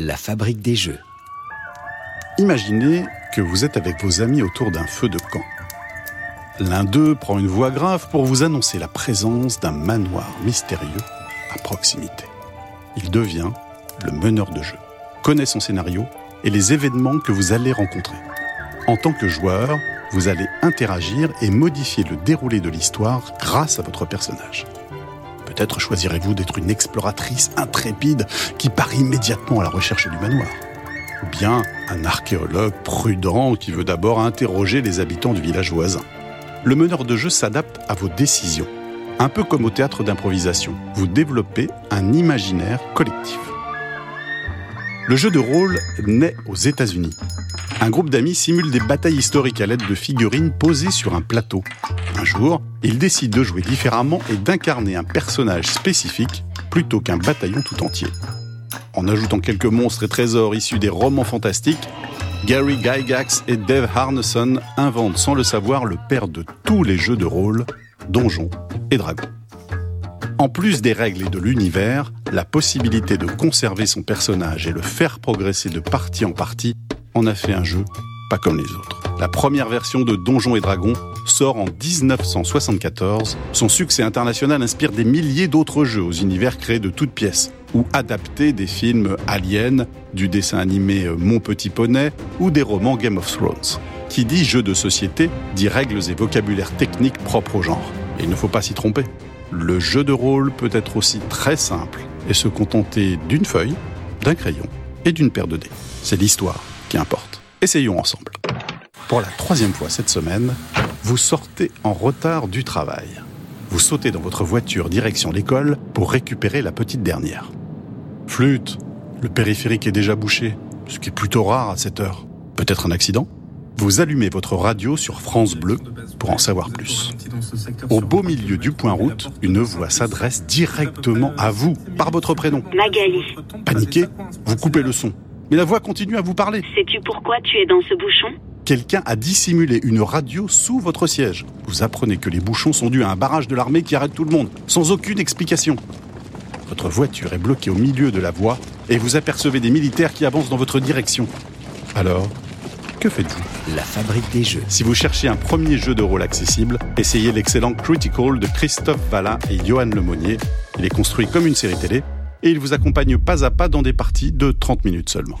La fabrique des jeux. Imaginez que vous êtes avec vos amis autour d'un feu de camp. L'un d'eux prend une voix grave pour vous annoncer la présence d'un manoir mystérieux à proximité. Il devient le meneur de jeu, connaît son scénario et les événements que vous allez rencontrer. En tant que joueur, vous allez interagir et modifier le déroulé de l'histoire grâce à votre personnage. Peut-être choisirez-vous d'être une exploratrice intrépide qui part immédiatement à la recherche du manoir. Ou bien un archéologue prudent qui veut d'abord interroger les habitants du village voisin. Le meneur de jeu s'adapte à vos décisions. Un peu comme au théâtre d'improvisation, vous développez un imaginaire collectif. Le jeu de rôle naît aux États-Unis. Un groupe d'amis simule des batailles historiques à l'aide de figurines posées sur un plateau. Un jour, ils décident de jouer différemment et d'incarner un personnage spécifique plutôt qu'un bataillon tout entier. En ajoutant quelques monstres et trésors issus des romans fantastiques, Gary Gygax et Dave Harneson inventent sans le savoir le père de tous les jeux de rôle, Donjons et Dragons. En plus des règles et de l'univers, la possibilité de conserver son personnage et le faire progresser de partie en partie en a fait un jeu pas comme les autres. La première version de Donjons et Dragons sort en 1974. Son succès international inspire des milliers d'autres jeux aux univers créés de toutes pièces ou adaptés des films Alien, du dessin animé Mon Petit Poney ou des romans Game of Thrones. Qui dit jeu de société dit règles et vocabulaire technique propres au genre. Et il ne faut pas s'y tromper. Le jeu de rôle peut être aussi très simple et se contenter d'une feuille, d'un crayon et d'une paire de dés. C'est l'histoire qui importe. Essayons ensemble. Pour la troisième fois cette semaine, vous sortez en retard du travail. Vous sautez dans votre voiture direction l'école pour récupérer la petite dernière. Flûte, le périphérique est déjà bouché, ce qui est plutôt rare à cette heure. Peut-être un accident? Vous allumez votre radio sur France Bleu pour en savoir plus. Au beau milieu du point route, une voix s'adresse directement à vous, par votre prénom. Magali, Paniqué, vous coupez le son. Mais la voix continue à vous parler. sais-tu pourquoi tu es dans ce bouchon? Quelqu'un a dissimulé une radio sous votre siège. Vous apprenez que les bouchons sont dus à un barrage de l'armée qui arrête tout le monde, sans aucune explication. Votre voiture est bloquée au milieu de la voie et vous apercevez des militaires qui avancent dans votre direction. Alors, que faites-vous? La fabrique des jeux. Si vous cherchez un premier jeu de rôle accessible, essayez l'excellent Critical de Christophe Vallin et Johan Lemonnier. Il est construit comme une série télé et il vous accompagne pas à pas dans des parties de 30 minutes seulement.